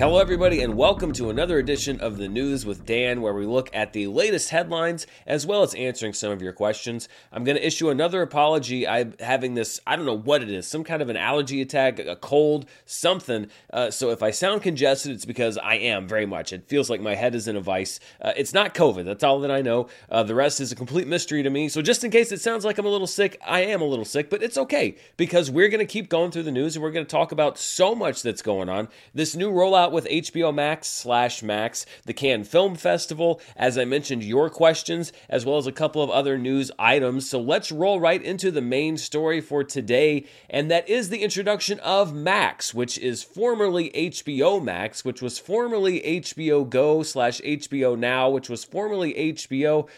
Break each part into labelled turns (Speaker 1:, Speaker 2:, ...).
Speaker 1: Hello, everybody, and welcome to another edition of the News with Dan, where we look at the latest headlines as well as answering some of your questions. I'm going to issue another apology. I'm having this, I don't know what it is, some kind of an allergy attack, a cold, something. Uh, so if I sound congested, it's because I am very much. It feels like my head is in a vice. Uh, it's not COVID, that's all that I know. Uh, the rest is a complete mystery to me. So just in case it sounds like I'm a little sick, I am a little sick, but it's okay because we're going to keep going through the news and we're going to talk about so much that's going on. This new rollout out with HBO Max slash Max, the Cannes Film Festival, as I mentioned, your questions, as well as a couple of other news items. So let's roll right into the main story for today, and that is the introduction of Max, which is formerly HBO Max, which was formerly HBO Go slash HBO Now, which was formerly HBO.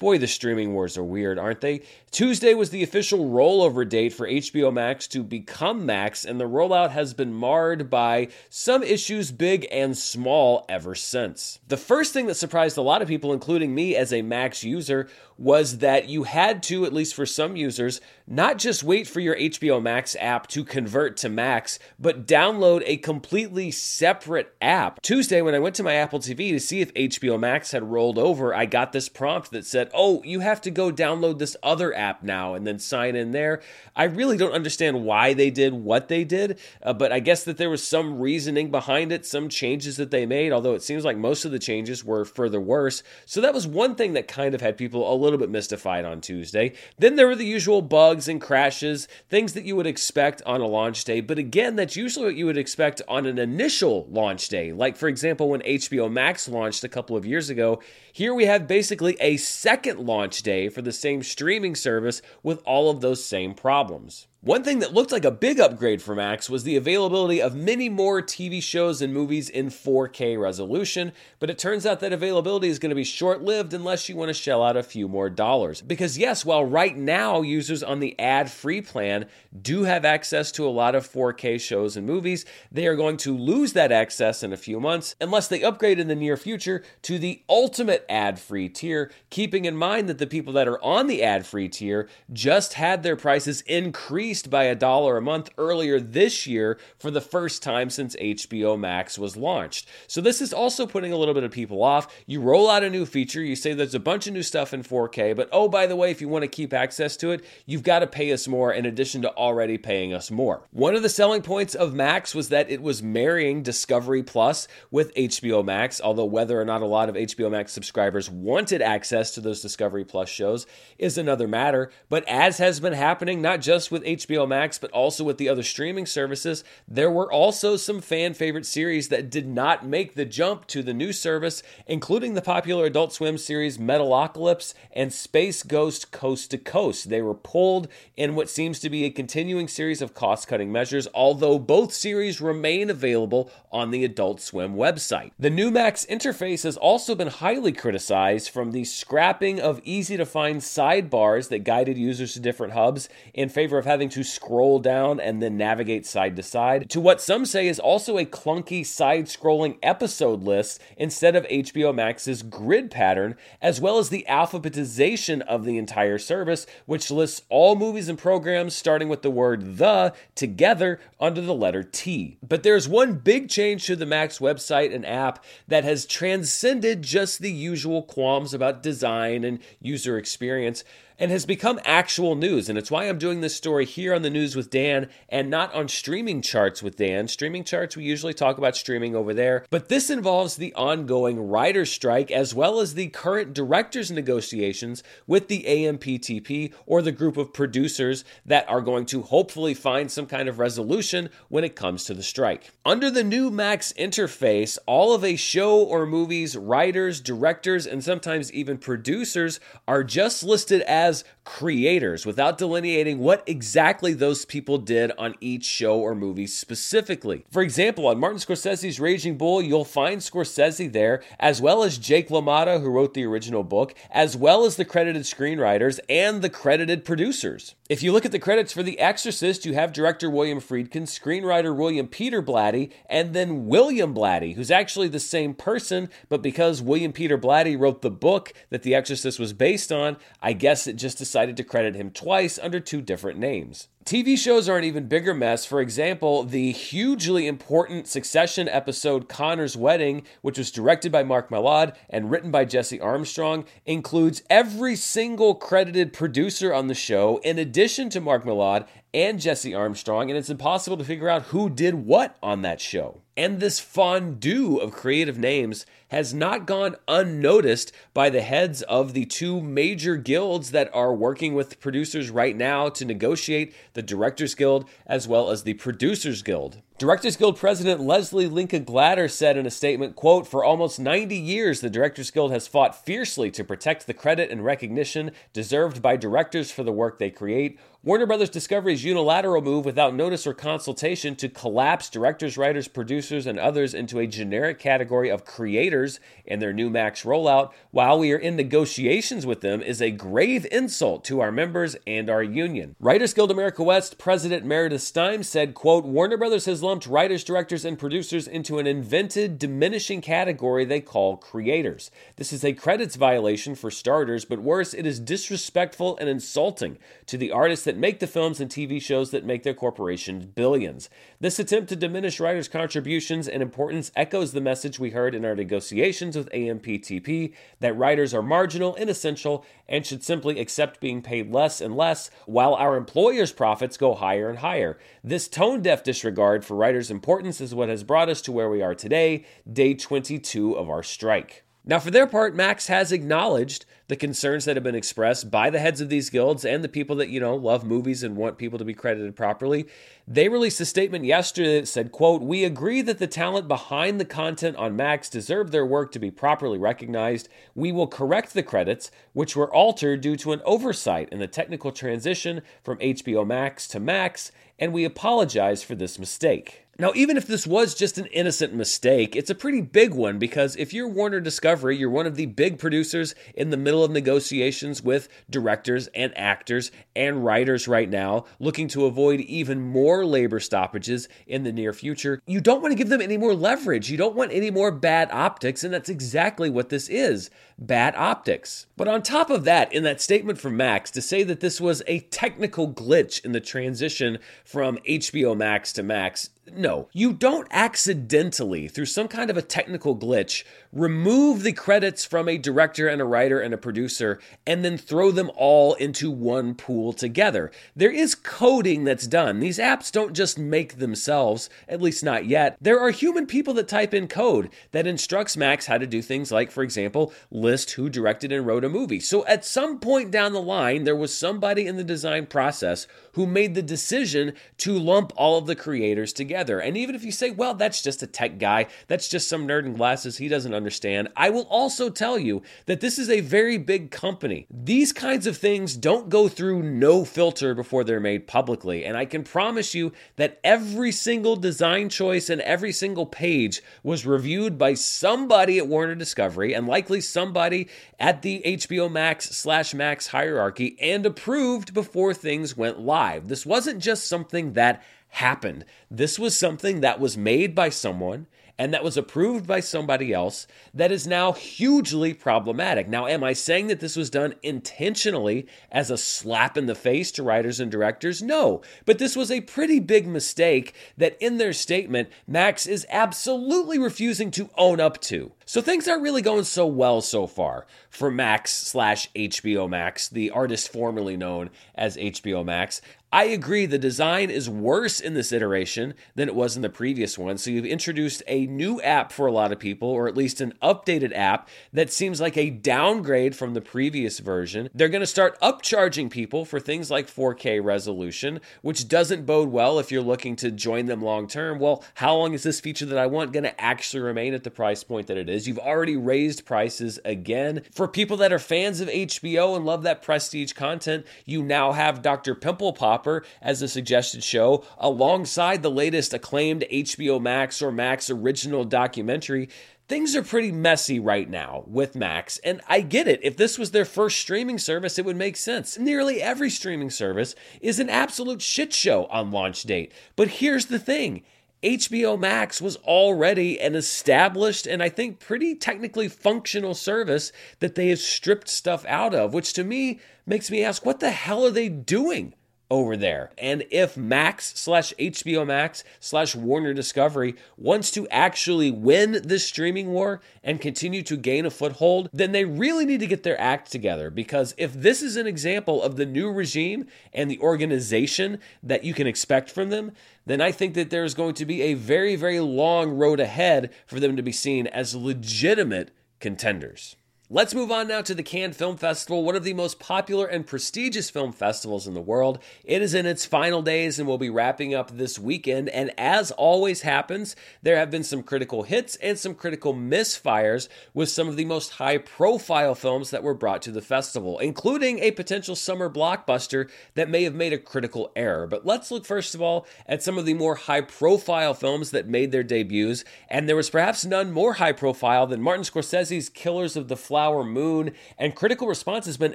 Speaker 1: Boy, the streaming wars are weird, aren't they? Tuesday was the official rollover date for HBO Max to become Max, and the rollout has been marred by some issues, big and small, ever since. The first thing that surprised a lot of people, including me as a Max user, was that you had to, at least for some users, not just wait for your HBO Max app to convert to Max, but download a completely separate app. Tuesday, when I went to my Apple TV to see if HBO Max had rolled over, I got this prompt that said, Oh, you have to go download this other app now and then sign in there. I really don't understand why they did what they did, uh, but I guess that there was some reasoning behind it, some changes that they made, although it seems like most of the changes were for the worse. So that was one thing that kind of had people a little bit mystified on Tuesday. Then there were the usual bugs and crashes, things that you would expect on a launch day, but again, that's usually what you would expect on an initial launch day. Like, for example, when HBO Max launched a couple of years ago, here we have basically a second launch day for the same streaming service with all of those same problems. One thing that looked like a big upgrade for Max was the availability of many more TV shows and movies in 4K resolution, but it turns out that availability is going to be short lived unless you want to shell out a few more dollars. Because, yes, while right now users on the ad free plan do have access to a lot of 4K shows and movies, they are going to lose that access in a few months unless they upgrade in the near future to the ultimate ad free tier, keeping in mind that the people that are on the ad free tier just had their prices increased increased by a dollar a month earlier this year for the first time since HBO Max was launched. So this is also putting a little bit of people off. You roll out a new feature, you say there's a bunch of new stuff in 4K, but oh, by the way, if you want to keep access to it, you've got to pay us more in addition to already paying us more. One of the selling points of Max was that it was marrying Discovery Plus with HBO Max, although whether or not a lot of HBO Max subscribers wanted access to those Discovery Plus shows is another matter. But as has been happening, not just with HBO Max, but also with the other streaming services, there were also some fan favorite series that did not make the jump to the new service, including the popular Adult Swim series Metalocalypse and Space Ghost Coast to Coast. They were pulled in what seems to be a continuing series of cost cutting measures, although both series remain available on the Adult Swim website. The new Max interface has also been highly criticized from the scrapping of easy to find sidebars that guided users to different hubs in favor of having to scroll down and then navigate side to side, to what some say is also a clunky side scrolling episode list instead of HBO Max's grid pattern, as well as the alphabetization of the entire service, which lists all movies and programs starting with the word the together under the letter T. But there's one big change to the Max website and app that has transcended just the usual qualms about design and user experience and has become actual news. And it's why I'm doing this story here on the news with Dan and not on streaming charts with Dan. Streaming charts, we usually talk about streaming over there, but this involves the ongoing writer's strike as well as the current director's negotiations with the AMPTP or the group of producers that are going to hopefully find some kind of resolution when it comes to the strike. Under the new Max interface, all of a show or movie's writers, directors, and sometimes even producers are just listed as as creators without delineating what exactly those people did on each show or movie specifically. For example, on Martin Scorsese's Raging Bull, you'll find Scorsese there, as well as Jake LaMotta, who wrote the original book, as well as the credited screenwriters and the credited producers. If you look at the credits for The Exorcist, you have director William Friedkin, screenwriter William Peter Blatty, and then William Blatty, who's actually the same person, but because William Peter Blatty wrote the book that The Exorcist was based on, I guess it just decided to credit him twice under two different names. TV shows are an even bigger mess. For example, the hugely important Succession episode Connor's Wedding, which was directed by Mark Mylod and written by Jesse Armstrong, includes every single credited producer on the show, in addition to Mark Mylod and Jesse Armstrong, and it's impossible to figure out who did what on that show. And this fondue of creative names has not gone unnoticed by the heads of the two major guilds that are working with producers right now to negotiate the Directors Guild as well as the Producers Guild. Directors Guild President Leslie Linka Glatter said in a statement, quote, For almost 90 years, the Directors Guild has fought fiercely to protect the credit and recognition deserved by directors for the work they create. Warner Brothers Discovery's unilateral move without notice or consultation to collapse directors, writers, producers, and others into a generic category of creators in their new Max rollout while we are in negotiations with them is a grave insult to our members and our union. Writers Guild America West President Meredith Stiehm said, quote, Warner Brothers has lumped writers, directors, and producers into an invented, diminishing category they call creators. This is a credits violation for starters, but worse, it is disrespectful and insulting to the artists that make the films and TV shows that make their corporations billions. This attempt to diminish writers' contributions and importance echoes the message we heard in our negotiations with AMPTP that writers are marginal, inessential, and should simply accept being paid less and less while our employers' profits go higher and higher. This tone deaf disregard for writers' importance is what has brought us to where we are today, day 22 of our strike. Now, for their part, Max has acknowledged the concerns that have been expressed by the heads of these guilds and the people that, you know, love movies and want people to be credited properly. They released a statement yesterday that said, quote, We agree that the talent behind the content on Max deserve their work to be properly recognized. We will correct the credits, which were altered due to an oversight in the technical transition from HBO Max to Max, and we apologize for this mistake. Now, even if this was just an innocent mistake, it's a pretty big one because if you're Warner Discovery, you're one of the big producers in the middle of negotiations with directors and actors and writers right now, looking to avoid even more labor stoppages in the near future. You don't want to give them any more leverage. You don't want any more bad optics, and that's exactly what this is bad optics. But on top of that, in that statement from Max, to say that this was a technical glitch in the transition from HBO Max to Max no, you don't accidentally, through some kind of a technical glitch, remove the credits from a director and a writer and a producer and then throw them all into one pool together. There is coding that's done. These apps don't just make themselves, at least not yet. There are human people that type in code that instructs Max how to do things like, for example, list who directed and wrote a movie. So at some point down the line, there was somebody in the design process who made the decision to lump all of the creators together. And even if you say, well, that's just a tech guy, that's just some nerd in glasses, he doesn't understand, I will also tell you that this is a very big company. These kinds of things don't go through no filter before they're made publicly. And I can promise you that every single design choice and every single page was reviewed by somebody at Warner Discovery and likely somebody at the HBO Max slash Max hierarchy and approved before things went live. This wasn't just something that happened. This was something that was made by someone and that was approved by somebody else that is now hugely problematic. Now, am I saying that this was done intentionally as a slap in the face to writers and directors? No, but this was a pretty big mistake that in their statement, Max is absolutely refusing to own up to. So things aren't really going so well so far for Max slash HBO Max, the artist formerly known as HBO Max. I agree the design is worse in this iteration than it was in the previous one. So you've introduced a new app for a lot of people, or at least an updated app that seems like a downgrade from the previous version. They're going to start upcharging people for things like 4K resolution, which doesn't bode well if you're looking to join them long term. Well, how long is this feature that I want going to actually remain at the price point that it is? You've already raised prices again. For people that are fans of HBO and love that prestige content, you now have Dr. Pimple Popper as a suggested show alongside the latest acclaimed HBO Max or Max original documentary things are pretty messy right now with Max, and I get it. If this was their first streaming service, it would make sense. Nearly every streaming service is an absolute shit show on launch date. But here's the thing HBO Max was already an established and I think pretty technically functional service that they have stripped stuff out of, which to me makes me ask what the hell are they doing? Over there. And if Max slash HBO Max slash Warner Discovery wants to actually win this streaming war and continue to gain a foothold, then they really need to get their act together. Because if this is an example of the new regime and the organization that you can expect from them, then I think that there's going to be a very, very long road ahead for them to be seen as legitimate contenders. Let's move on now to the Cannes Film Festival, one of the most popular and prestigious film festivals in the world. It is in its final days and will be wrapping up this weekend. And as always happens, there have been some critical hits and some critical misfires with some of the most high profile films that were brought to the festival, including a potential summer blockbuster that may have made a critical error. But let's look first of all at some of the more high profile films that made their debuts. And there was perhaps none more high profile than Martin Scorsese's Killers of the Flower Flower Moon, and critical response has been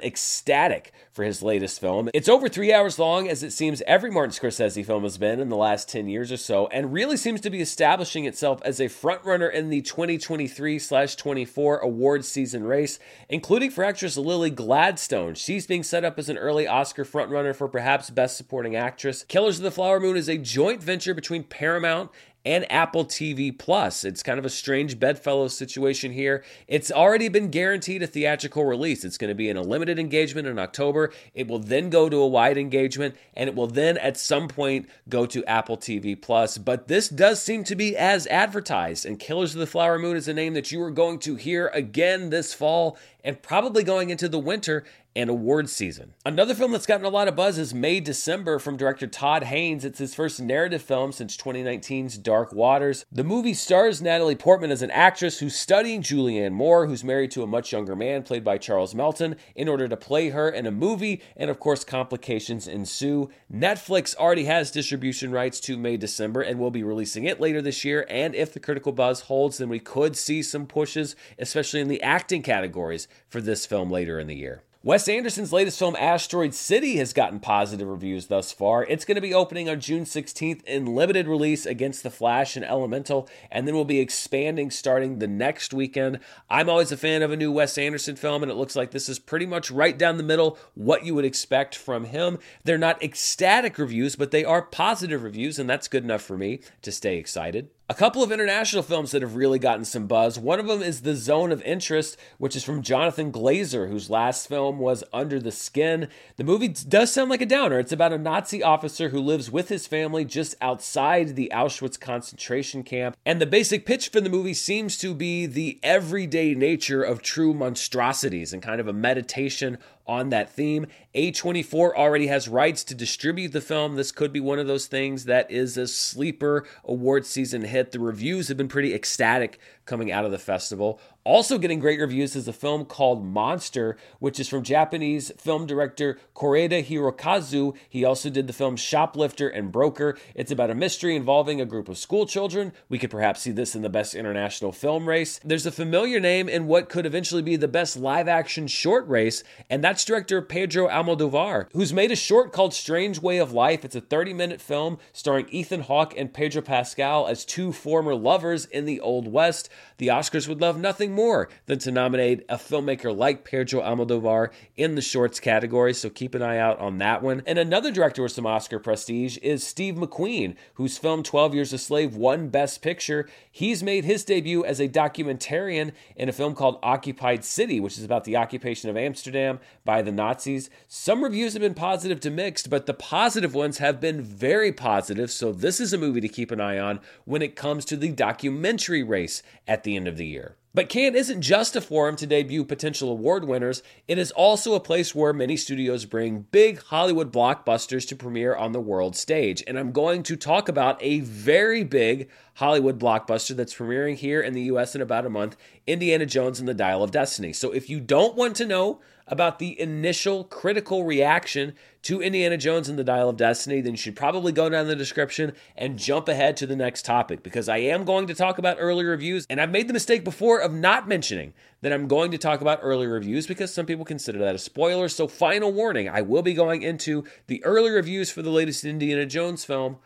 Speaker 1: ecstatic for his latest film. It's over three hours long, as it seems every Martin Scorsese film has been in the last 10 years or so, and really seems to be establishing itself as a frontrunner in the 2023 24 awards season race, including for actress Lily Gladstone. She's being set up as an early Oscar frontrunner for perhaps Best Supporting Actress. Killers of the Flower Moon is a joint venture between Paramount and Apple TV Plus. It's kind of a strange bedfellow situation here. It's already been guaranteed a theatrical release. It's going to be in a limited engagement in October. It will then go to a wide engagement and it will then at some point go to Apple TV Plus. But this does seem to be as advertised and Killers of the Flower Moon is a name that you are going to hear again this fall and probably going into the winter and awards season. Another film that's gotten a lot of buzz is May December from director Todd Haynes. It's his first narrative film since 2019's Dark Waters. The movie stars Natalie Portman as an actress who's studying Julianne Moore, who's married to a much younger man played by Charles Melton, in order to play her in a movie, and of course, complications ensue. Netflix already has distribution rights to May December and will be releasing it later this year. And if the critical buzz holds, then we could see some pushes, especially in the acting categories, for this film later in the year. Wes Anderson's latest film, Asteroid City, has gotten positive reviews thus far. It's going to be opening on June 16th in limited release against The Flash and Elemental, and then we'll be expanding starting the next weekend. I'm always a fan of a new Wes Anderson film, and it looks like this is pretty much right down the middle what you would expect from him. They're not ecstatic reviews, but they are positive reviews, and that's good enough for me to stay excited. A couple of international films that have really gotten some buzz. One of them is The Zone of Interest, which is from Jonathan Glazer, whose last film was Under the Skin. The movie does sound like a downer. It's about a Nazi officer who lives with his family just outside the Auschwitz concentration camp. And the basic pitch for the movie seems to be the everyday nature of true monstrosities and kind of a meditation on that theme. A24 already has rights to distribute the film. This could be one of those things that is a sleeper award season hit. The reviews have been pretty ecstatic coming out of the festival. Also getting great reviews is a film called Monster, which is from Japanese film director Koreeda Hirokazu. He also did the film Shoplifter and Broker. It's about a mystery involving a group of school children. We could perhaps see this in the best international film race. There's a familiar name in what could eventually be the best live action short race, and that's director Pedro Almodovar, who's made a short called Strange Way of Life. It's a 30 minute film starring Ethan Hawke and Pedro Pascal as two former lovers in the Old West. The Oscars would love nothing more than to nominate a filmmaker like Pedro Almodovar in the shorts category, so keep an eye out on that one. And another director with some Oscar prestige is Steve McQueen, whose film 12 Years a Slave won Best Picture. He's made his debut as a documentarian in a film called Occupied City, which is about the occupation of Amsterdam by the Nazis. Some reviews have been positive to mixed, but the positive ones have been very positive, so this is a movie to keep an eye on when it comes to the documentary race at the end of the year. But Cannes isn't just a forum to debut potential award winners, it is also a place where many studios bring big Hollywood blockbusters to premiere on the world stage. And I'm going to talk about a very big Hollywood blockbuster that's premiering here in the US in about a month Indiana Jones and the Dial of Destiny. So if you don't want to know about the initial critical reaction to Indiana Jones and the Dial of Destiny, then you should probably go down the description and jump ahead to the next topic because I am going to talk about early reviews. And I've made the mistake before of not mentioning that I'm going to talk about early reviews because some people consider that a spoiler. So, final warning I will be going into the early reviews for the latest Indiana Jones film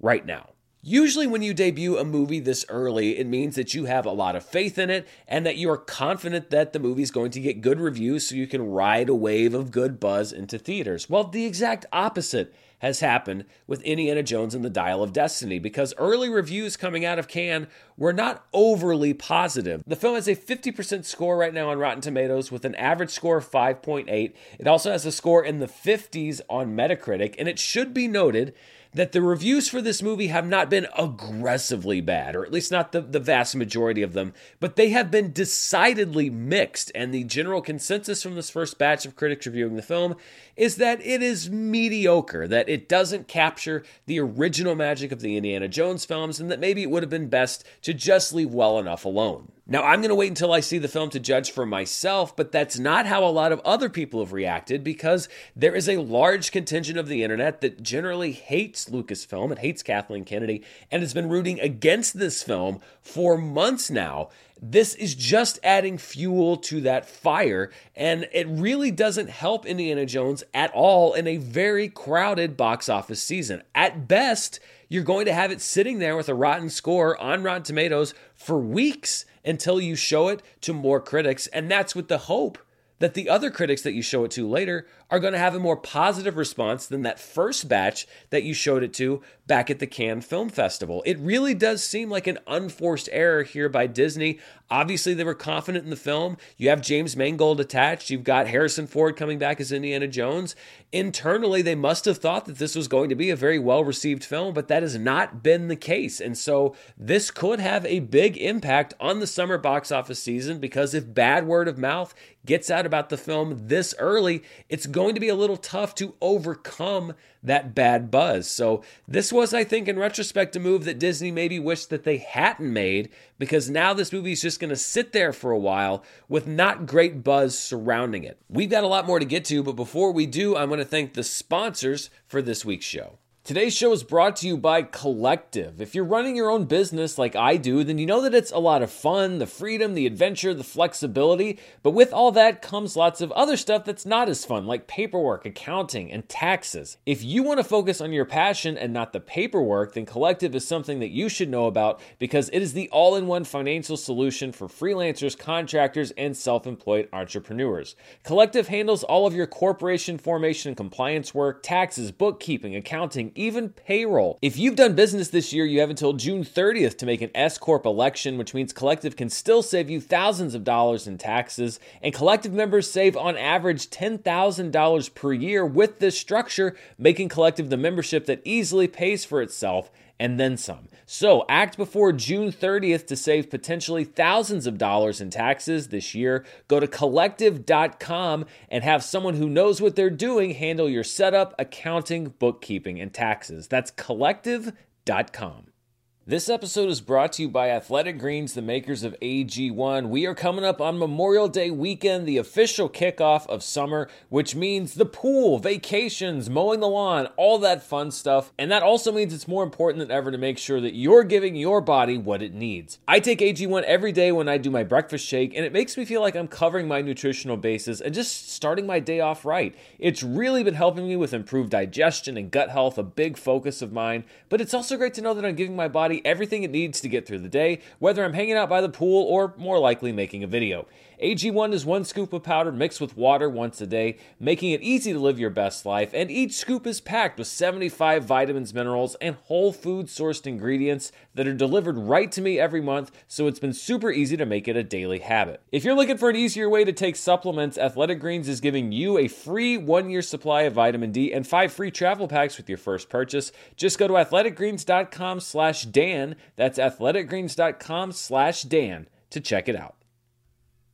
Speaker 1: right now. Usually, when you debut a movie this early, it means that you have a lot of faith in it and that you are confident that the movie is going to get good reviews so you can ride a wave of good buzz into theaters. Well, the exact opposite has happened with Indiana Jones and the Dial of Destiny because early reviews coming out of Cannes were not overly positive. The film has a 50% score right now on Rotten Tomatoes with an average score of 5.8. It also has a score in the 50s on Metacritic, and it should be noted that the reviews for this movie have not been aggressively bad, or at least not the, the vast majority of them, but they have been decidedly mixed. And the general consensus from this first batch of critics reviewing the film is that it is mediocre, that it doesn't capture the original magic of the Indiana Jones films, and that maybe it would have been best to just leave well enough alone. Now, I'm going to wait until I see the film to judge for myself, but that's not how a lot of other people have reacted because there is a large contingent of the internet that generally hates Lucasfilm, it hates Kathleen Kennedy, and has been rooting against this film for months now. This is just adding fuel to that fire, and it really doesn't help Indiana Jones at all in a very crowded box office season. At best, you're going to have it sitting there with a rotten score on Rotten Tomatoes for weeks until you show it to more critics. And that's with the hope that the other critics that you show it to later are going to have a more positive response than that first batch that you showed it to back at the Cannes Film Festival. It really does seem like an unforced error here by Disney. Obviously, they were confident in the film. You have James Mangold attached, you've got Harrison Ford coming back as Indiana Jones. Internally, they must have thought that this was going to be a very well received film, but that has not been the case. And so, this could have a big impact on the summer box office season because if bad word of mouth gets out about the film this early, it's going to be a little tough to overcome that bad buzz. So, this was, I think, in retrospect, a move that Disney maybe wished that they hadn't made because now this movie is just going to sit there for a while with not great buzz surrounding it. We've got a lot more to get to, but before we do, I'm going to thank the sponsors for this week's show. Today's show is brought to you by Collective. If you're running your own business like I do, then you know that it's a lot of fun, the freedom, the adventure, the flexibility, but with all that comes lots of other stuff that's not as fun, like paperwork, accounting, and taxes. If you want to focus on your passion and not the paperwork, then Collective is something that you should know about because it is the all in one financial solution for freelancers, contractors, and self employed entrepreneurs. Collective handles all of your corporation formation and compliance work, taxes, bookkeeping, accounting, even payroll. If you've done business this year, you have until June 30th to make an S Corp election, which means Collective can still save you thousands of dollars in taxes. And Collective members save on average $10,000 per year with this structure, making Collective the membership that easily pays for itself and then some. So act before June 30th to save potentially thousands of dollars in taxes this year. Go to collective.com and have someone who knows what they're doing handle your setup, accounting, bookkeeping, and taxes. That's collective.com. This episode is brought to you by Athletic Greens, the makers of AG1. We are coming up on Memorial Day weekend, the official kickoff of summer, which means the pool, vacations, mowing the lawn, all that fun stuff. And that also means it's more important than ever to make sure that you're giving your body what it needs. I take AG1 every day when I do my breakfast shake, and it makes me feel like I'm covering my nutritional bases and just starting my day off right. It's really been helping me with improved digestion and gut health, a big focus of mine, but it's also great to know that I'm giving my body body everything it needs to get through the day, whether I'm hanging out by the pool or more likely making a video. AG1 is one scoop of powder mixed with water once a day, making it easy to live your best life, and each scoop is packed with 75 vitamins, minerals, and whole food sourced ingredients that are delivered right to me every month, so it's been super easy to make it a daily habit. If you're looking for an easier way to take supplements, Athletic Greens is giving you a free one year supply of vitamin D and five free travel packs with your first purchase. Just go to athleticgreens.com slash Dan. That's athleticgreens.com slash Dan to check it out.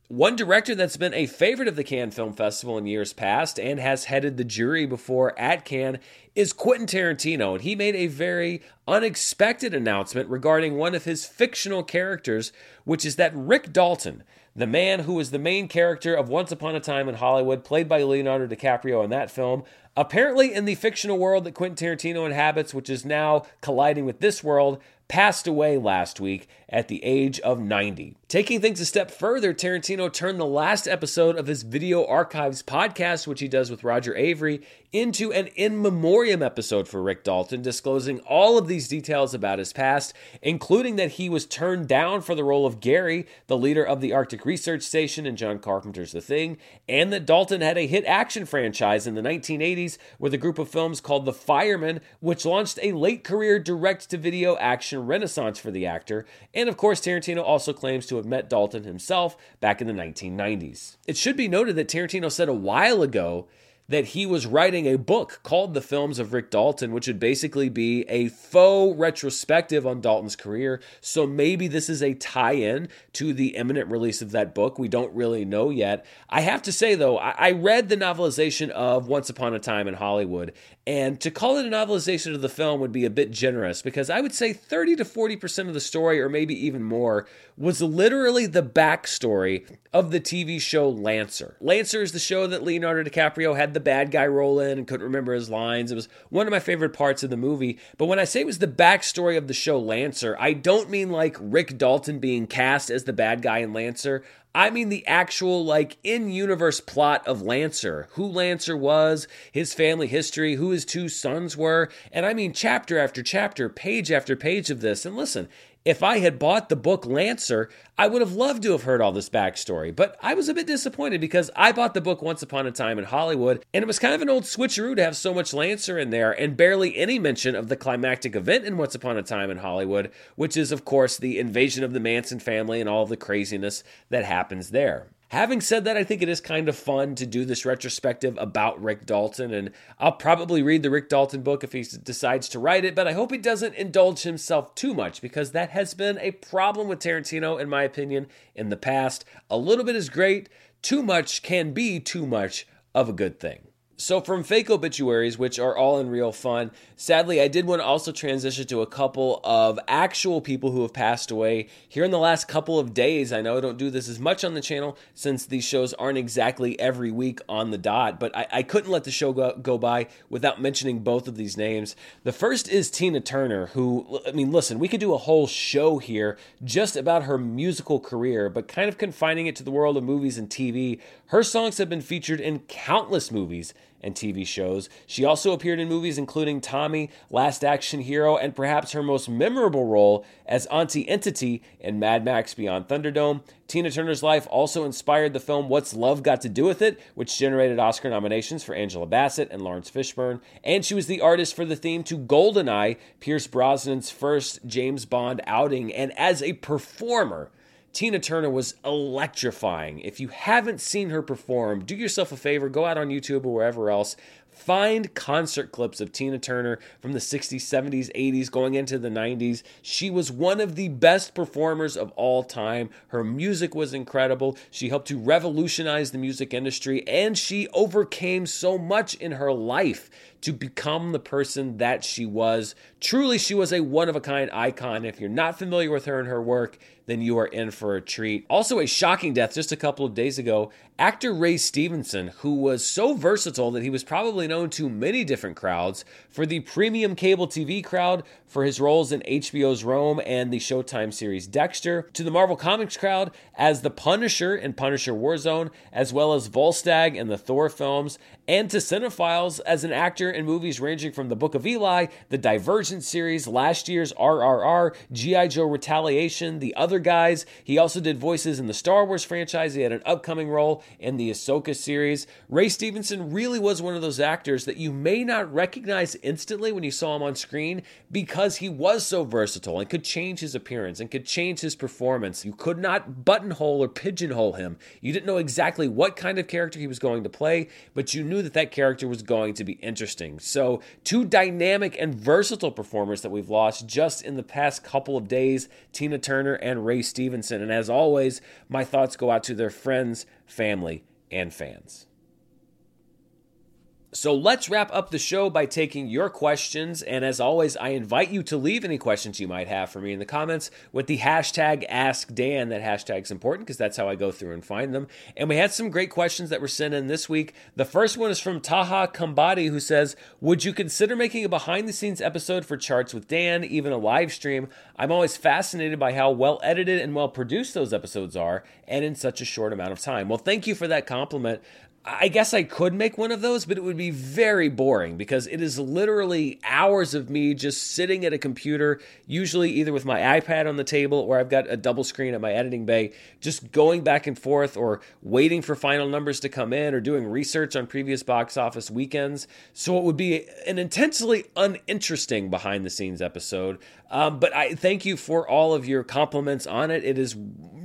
Speaker 1: One director that's been a favorite of the Cannes Film Festival in years past and has headed the jury before at Cannes is Quentin Tarantino. And he made a very unexpected announcement regarding one of his fictional characters, which is that Rick Dalton, the man who was the main character of Once Upon a Time in Hollywood, played by Leonardo DiCaprio in that film, apparently in the fictional world that Quentin Tarantino inhabits, which is now colliding with this world, passed away last week at the age of 90. Taking things a step further, Tarantino turned the last episode of his Video Archives podcast, which he does with Roger Avary, into an in memoriam episode for Rick Dalton, disclosing all of these details about his past, including that he was turned down for the role of Gary, the leader of the Arctic Research Station in John Carpenter's The Thing, and that Dalton had a hit action franchise in the 1980s with a group of films called The Fireman, which launched a late career direct to video action renaissance for the actor. And of course, Tarantino also claims to have met Dalton himself back in the 1990s. It should be noted that Tarantino said a while ago that he was writing a book called The Films of Rick Dalton, which would basically be a faux retrospective on Dalton's career. So maybe this is a tie in to the imminent release of that book. We don't really know yet. I have to say, though, I, read the novelization of Once Upon a Time in Hollywood, and to call it a novelization of the film would be a bit generous because I would say 30 to 40% of the story, or maybe even more, was literally the backstory of the TV show Lancer. Lancer is the show that Leonardo DiCaprio had the bad guy role in and couldn't remember his lines. It was one of my favorite parts of the movie. But when I say it was the backstory of the show Lancer, I don't mean like Rick Dalton being cast as the bad guy in Lancer. I mean the actual, like, in universe plot of Lancer. Who Lancer was, his family history, who his two sons were. And I mean chapter after chapter, page after page of this. And listen, if I had bought the book Lancer, I would have loved to have heard all this backstory. But I was a bit disappointed because I bought the book Once Upon a Time in Hollywood, and it was kind of an old switcheroo to have so much Lancer in there and barely any mention of the climactic event in Once Upon a Time in Hollywood, which is, of course, the invasion of the Manson family and all the craziness that happens there. Having said that, I think it is kind of fun to do this retrospective about Rick Dalton, and I'll probably read the Rick Dalton book if he decides to write it, but I hope he doesn't indulge himself too much because that has been a problem with Tarantino, in my opinion, in the past. A little bit is great, too much can be too much of a good thing. So, from fake obituaries, which are all in real fun, sadly, I did want to also transition to a couple of actual people who have passed away here in the last couple of days. I know I don't do this as much on the channel since these shows aren't exactly every week on the dot, but I, I couldn't let the show go, go by without mentioning both of these names. The first is Tina Turner, who, I mean, listen, we could do a whole show here just about her musical career, but kind of confining it to the world of movies and TV. Her songs have been featured in countless movies and TV shows. She also appeared in movies including Tommy, Last Action Hero, and perhaps her most memorable role as Auntie Entity in Mad Max Beyond Thunderdome. Tina Turner's life also inspired the film What's Love Got to Do with It, which generated Oscar nominations for Angela Bassett and Laurence Fishburne. And she was the artist for the theme to Goldeneye, Pierce Brosnan's first James Bond outing. And as a performer, Tina Turner was electrifying. If you haven't seen her perform, do yourself a favor, go out on YouTube or wherever else, Find concert clips of Tina Turner from the 60s, 70s, 80s, going into the 90s. She was one of the best performers of all time. Her music was incredible. She helped to revolutionize the music industry, and she overcame so much in her life to become the person that she was. Truly, she was a one of a kind icon. If you're not familiar with her and her work, then you are in for a treat. Also, a shocking death just a couple of days ago. Actor Ray Stevenson, who was so versatile that he was probably known to many different crowds for the premium cable TV crowd for his roles in HBO's Rome and the Showtime series Dexter, to the Marvel Comics crowd as the Punisher in Punisher Warzone, as well as Volstagg in the Thor films, and to cinephiles as an actor in movies ranging from The Book of Eli, the Divergent series, last year's RRR, G.I. Joe Retaliation, The Other Guys. He also did voices in the Star Wars franchise. He had an upcoming role in the Ahsoka series. Ray Stevenson really was one of those actors that you may not recognize instantly when you saw him on screen because he was so versatile and could change his appearance and could change his performance. You could not buttonhole or pigeonhole him. You didn't know exactly what kind of character he was going to play, but you knew knew that that character was going to be interesting. So, two dynamic and versatile performers that we've lost just in the past couple of days Tina Turner and Ray Stevenson. And as always, my thoughts go out to their friends, family, and fans. So let's wrap up the show by taking your questions. And as always, I invite you to leave any questions you might have for me in the comments with the hashtag AskDan. That hashtag's important because that's how I go through and find them. And we had some great questions that were sent in this week. The first one is from Taha Kambadi, who says, Would you consider making a behind the scenes episode for Charts with Dan, even a live stream? I'm always fascinated by how well edited and well produced those episodes are, and in such a short amount of time. Well, thank you for that compliment. I guess I could make one of those, but it would be very boring because it is literally hours of me just sitting at a computer, usually either with my iPad on the table or I've got a double screen at my editing bay, just going back and forth or waiting for final numbers to come in or doing research on previous box office weekends. So it would be an intensely uninteresting behind the scenes episode. Um, but I thank you for all of your compliments on it. It is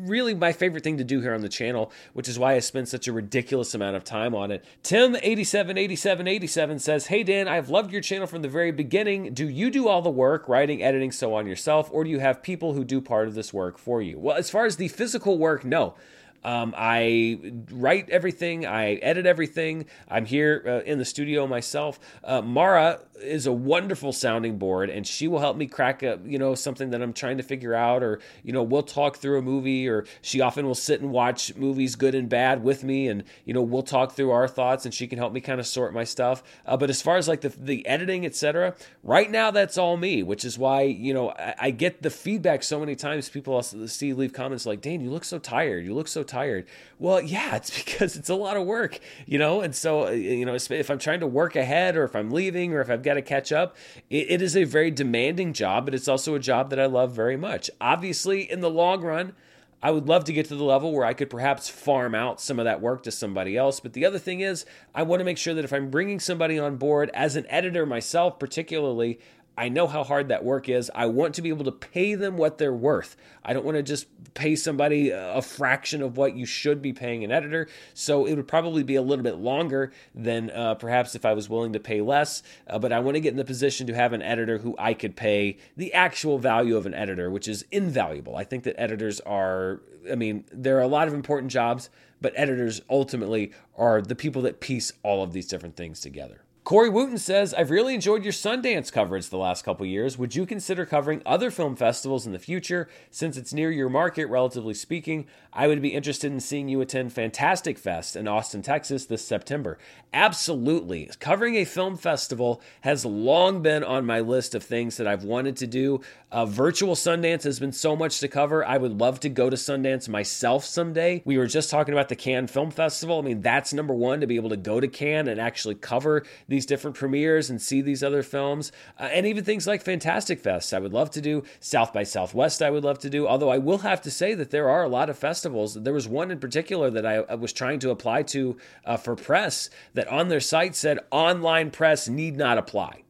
Speaker 1: really my favorite thing to do here on the channel, which is why I spend such a ridiculous amount of time on it. Tim878787 says, Hey Dan, I've loved your channel from the very beginning. Do you do all the work, writing, editing, so on yourself, or do you have people who do part of this work for you? Well, as far as the physical work, no. Um, I write everything, I edit everything. I'm here uh, in the studio myself. Uh, Mara is a wonderful sounding board, and she will help me crack a you know something that I'm trying to figure out, or you know we'll talk through a movie, or she often will sit and watch movies, good and bad, with me, and you know we'll talk through our thoughts, and she can help me kind of sort my stuff. Uh, but as far as like the the editing, etc., right now that's all me, which is why you know I, I get the feedback so many times. People see leave comments like, "Dan, you look so tired. You look so tired." Tired. Well, yeah, it's because it's a lot of work, you know? And so, uh, you know, if I'm trying to work ahead or if I'm leaving or if I've got to catch up, it, it is a very demanding job, but it's also a job that I love very much. Obviously, in the long run, I would love to get to the level where I could perhaps farm out some of that work to somebody else. But the other thing is, I want to make sure that if I'm bringing somebody on board as an editor myself, particularly, I know how hard that work is. I want to be able to pay them what they're worth. I don't want to just pay somebody a fraction of what you should be paying an editor. So it would probably be a little bit longer than uh, perhaps if I was willing to pay less. Uh, but I want to get in the position to have an editor who I could pay the actual value of an editor, which is invaluable. I think that editors are, I mean, there are a lot of important jobs, but editors ultimately are the people that piece all of these different things together. Corey Wooten says, I've really enjoyed your Sundance coverage the last couple years. Would you consider covering other film festivals in the future? Since it's near your market, relatively speaking, I would be interested in seeing you attend Fantastic Fest in Austin, Texas this September. Absolutely. Covering a film festival has long been on my list of things that I've wanted to do. Uh, virtual Sundance has been so much to cover. I would love to go to Sundance myself someday. We were just talking about the Cannes Film Festival. I mean, that's number one to be able to go to Cannes and actually cover these different premieres and see these other films, uh, and even things like Fantastic Fest. I would love to do South by Southwest. I would love to do. Although I will have to say that there are a lot of festivals. There was one in particular that I, I was trying to apply to uh, for press that on their site said online press need not apply.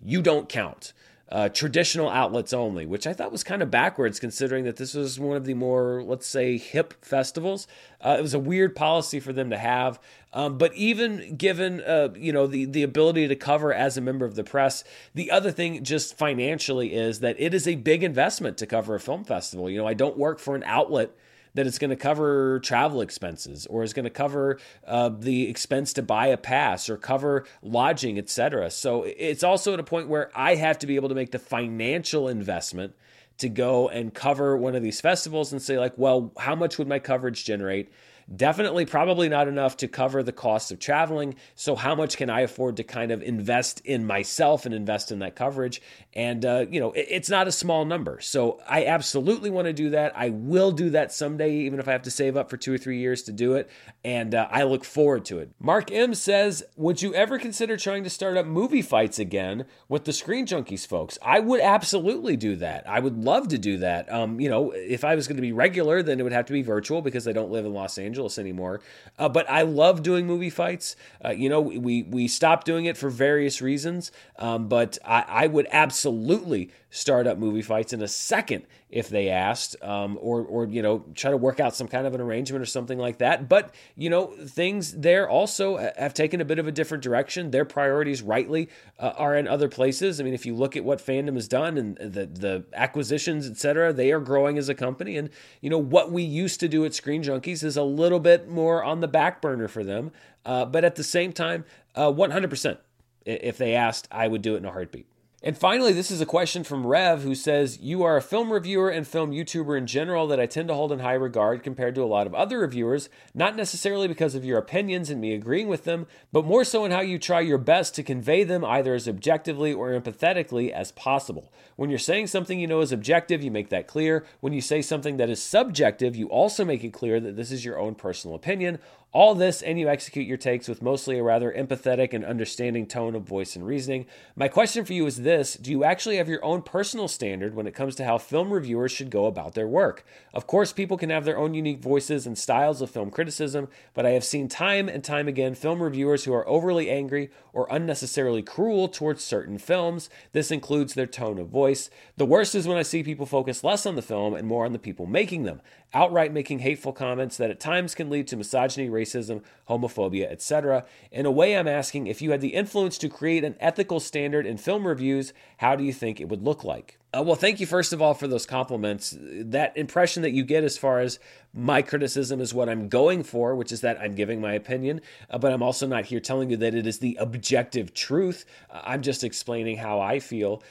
Speaker 1: You don't count uh, traditional outlets only, which I thought was kind of backwards considering that this was one of the more, let's say, hip festivals. Uh, it was a weird policy for them to have. Um, but even given, uh, you know, the, the ability to cover as a member of the press, the other thing just financially is that it is a big investment to cover a film festival. You know, I don't work for an outlet that it's going to cover travel expenses or is going to cover uh, the expense to buy a pass or cover lodging, etc. So it's also at a point where I have to be able to make the financial investment to go and cover one of these festivals and say like, well, how much would my coverage generate? Definitely, probably not enough to cover the cost of traveling. So, how much can I afford to kind of invest in myself and invest in that coverage? And, uh, you know, it, it's not a small number. So, I absolutely want to do that. I will do that someday, even if I have to save up for two or three years to do it. And uh, I look forward to it. Mark M says, Would you ever consider trying to start up movie fights again with the Screen Junkies folks? I would absolutely do that. I would love to do that. Um, you know, if I was going to be regular, then it would have to be virtual because I don't live in Los Angeles anymore. Uh, but I love doing movie fights. Uh, you know, we we stopped doing it for various reasons, um, but I, I would absolutely start up movie fights in a second if they asked, um, or or you know try to work out some kind of an arrangement or something like that. But you know things there also have taken a bit of a different direction. Their priorities, rightly, uh, are in other places. I mean, if you look at what fandom has done and the the acquisitions, etc., they are growing as a company. And you know what we used to do at Screen Junkies is a little bit more on the back burner for them. Uh, but at the same time, uh, 100%. If they asked, I would do it in a heartbeat. And finally, this is a question from Rev who says, You are a film reviewer and film YouTuber in general that I tend to hold in high regard compared to a lot of other reviewers, not necessarily because of your opinions and me agreeing with them, but more so in how you try your best to convey them either as objectively or empathetically as possible. When you're saying something you know is objective, you make that clear. When you say something that is subjective, you also make it clear that this is your own personal opinion. All this, and you execute your takes with mostly a rather empathetic and understanding tone of voice and reasoning. My question for you is this Do you actually have your own personal standard when it comes to how film reviewers should go about their work? Of course, people can have their own unique voices and styles of film criticism, but I have seen time and time again film reviewers who are overly angry or unnecessarily cruel towards certain films. This includes their tone of voice. The worst is when I see people focus less on the film and more on the people making them, outright making hateful comments that at times can lead to misogyny, racism, homophobia, etc. In a way, I'm asking if you had the influence to create an ethical standard in film reviews, how do you think it would look like? Uh, well, thank you first of all for those compliments. That impression that you get as far as my criticism is what I'm going for, which is that I'm giving my opinion, uh, but I'm also not here telling you that it is the objective truth. Uh, I'm just explaining how I feel.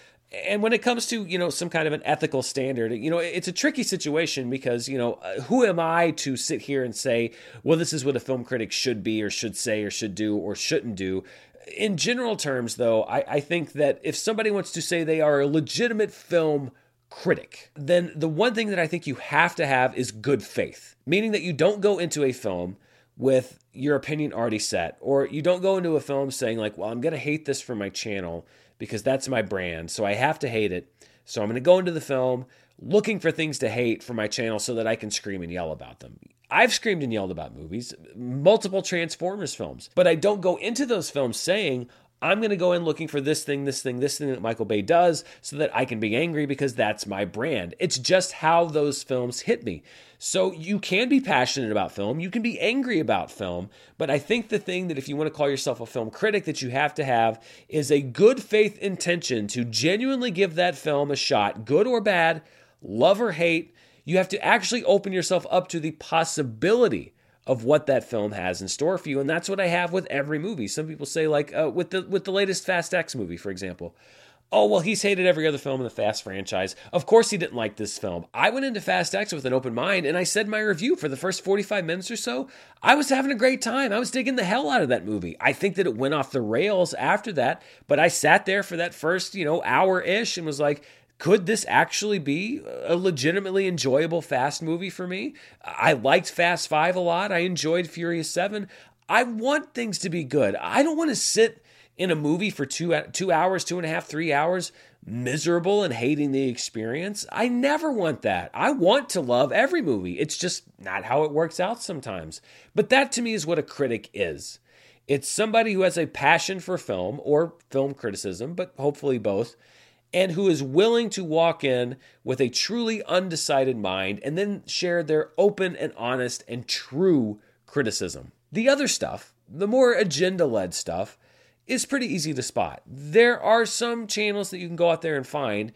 Speaker 1: And when it comes to, you know, some kind of an ethical standard, you know, it's a tricky situation because, you know, uh, who am I to sit here and say, well, this is what a film critic should be or should say or should do or shouldn't do? in general terms, though, I, I think that if somebody wants to say they are a legitimate film critic, then the one thing that I think you have to have is good faith, meaning that you don't go into a film with your opinion already set, or you don't go into a film saying, like, well, I'm going to hate this for my channel because that's my brand, so I have to hate it. So I'm going to go into the film looking for things to hate for my channel so that I can scream and yell about them. I've screamed and yelled about movies, multiple Transformers films, but I don't go into those films saying, I'm going to go in looking for this thing, this thing, this thing that Michael Bay does so that I can be angry because that's my brand. It's just how those films hit me. So you can be passionate about film, you can be angry about film, but I think the thing that if you want to call yourself a film critic that you have to have is a good faith intention to genuinely give that film a shot, good or bad, love or hate, you have to actually open yourself up to the possibility of what that film has in store for you. And that's what i have with every movie. Some people say like uh, with the with the latest fast x movie for example oh well he's hated every other film in the fast franchise of course he didn't like this film i went into fast x with an open mind and i said my review for the first 45 minutes or so i was having a great time i was digging the hell out of that movie i think that it went off the rails after that but i sat there for that first you know hour ish and was like could this actually be a legitimately enjoyable Fast movie for me? I liked Fast 5 a lot. I enjoyed Furious 7. I want things to be good. I don't want to sit in a movie for two, two hours, two and a half, three hours, miserable and hating the experience. I never want that. I want to love every movie. It's just not how it works out sometimes. But that to me is what a critic is. It's somebody who has a passion for film or film criticism, but hopefully both and who is willing to walk in with a truly undecided mind and then share their open and honest and true criticism. The other stuff, the more agenda led stuff, is pretty easy to spot. There are some channels that you can go out there and find.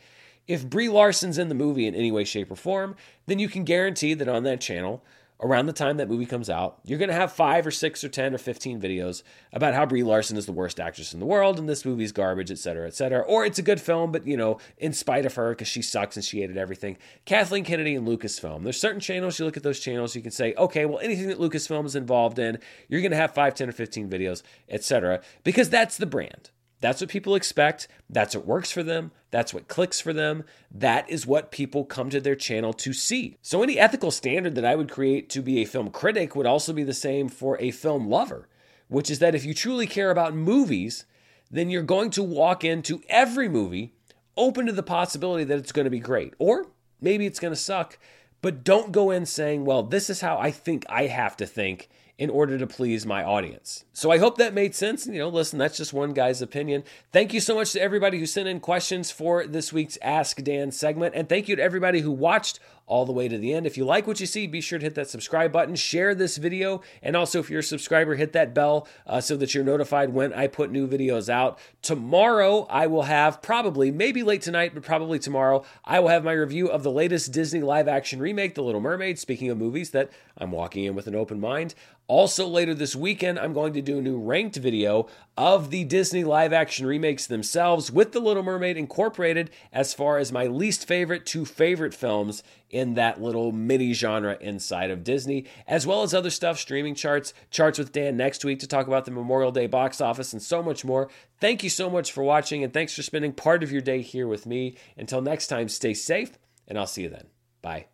Speaker 1: If Brie Larson's in the movie in any way, shape, or form, then you can guarantee that on that channel, around the time that movie comes out, you're going to have five or six or 10 or 15 videos about how Brie Larson is the worst actress in the world and this movie's garbage, et cetera, et cetera. Or it's a good film, but, you know, in spite of her, because she sucks and she hated everything. Kathleen Kennedy and Lucasfilm. There's certain channels, you look at those channels, you can say, okay, well, anything that Lucasfilm is involved in, you're going to have five, 10, or 15 videos, et cetera, because that's the brand. That's what people expect. That's what works for them. That's what clicks for them. That is what people come to their channel to see. So, any ethical standard that I would create to be a film critic would also be the same for a film lover, which is that if you truly care about movies, then you're going to walk into every movie open to the possibility that it's going to be great, or maybe it's going to suck. But don't go in saying, well, this is how I think I have to think in order to please my audience. So I hope that made sense. And you know, listen, that's just one guy's opinion. Thank you so much to everybody who sent in questions for this week's Ask Dan segment. And thank you to everybody who watched all the way to the end. If you like what you see, be sure to hit that subscribe button, share this video, and also if you're a subscriber, hit that bell uh, so that you're notified when I put new videos out. Tomorrow, I will have probably, maybe late tonight, but probably tomorrow, I will have my review of the latest Disney live action remake, The Little Mermaid. Speaking of movies that I'm walking in with an open mind. Also, later this weekend, I'm going to do a new ranked video of the Disney live action remakes themselves with The Little Mermaid incorporated as far as my least favorite to favorite films in that little mini genre inside of Disney, as well as other stuff, streaming charts, charts with Dan next week to talk about the Memorial Day box office, and so much more. Thank you so much for watching, and thanks for spending part of your day here with me. Until next time, stay safe, and I'll see you then. Bye.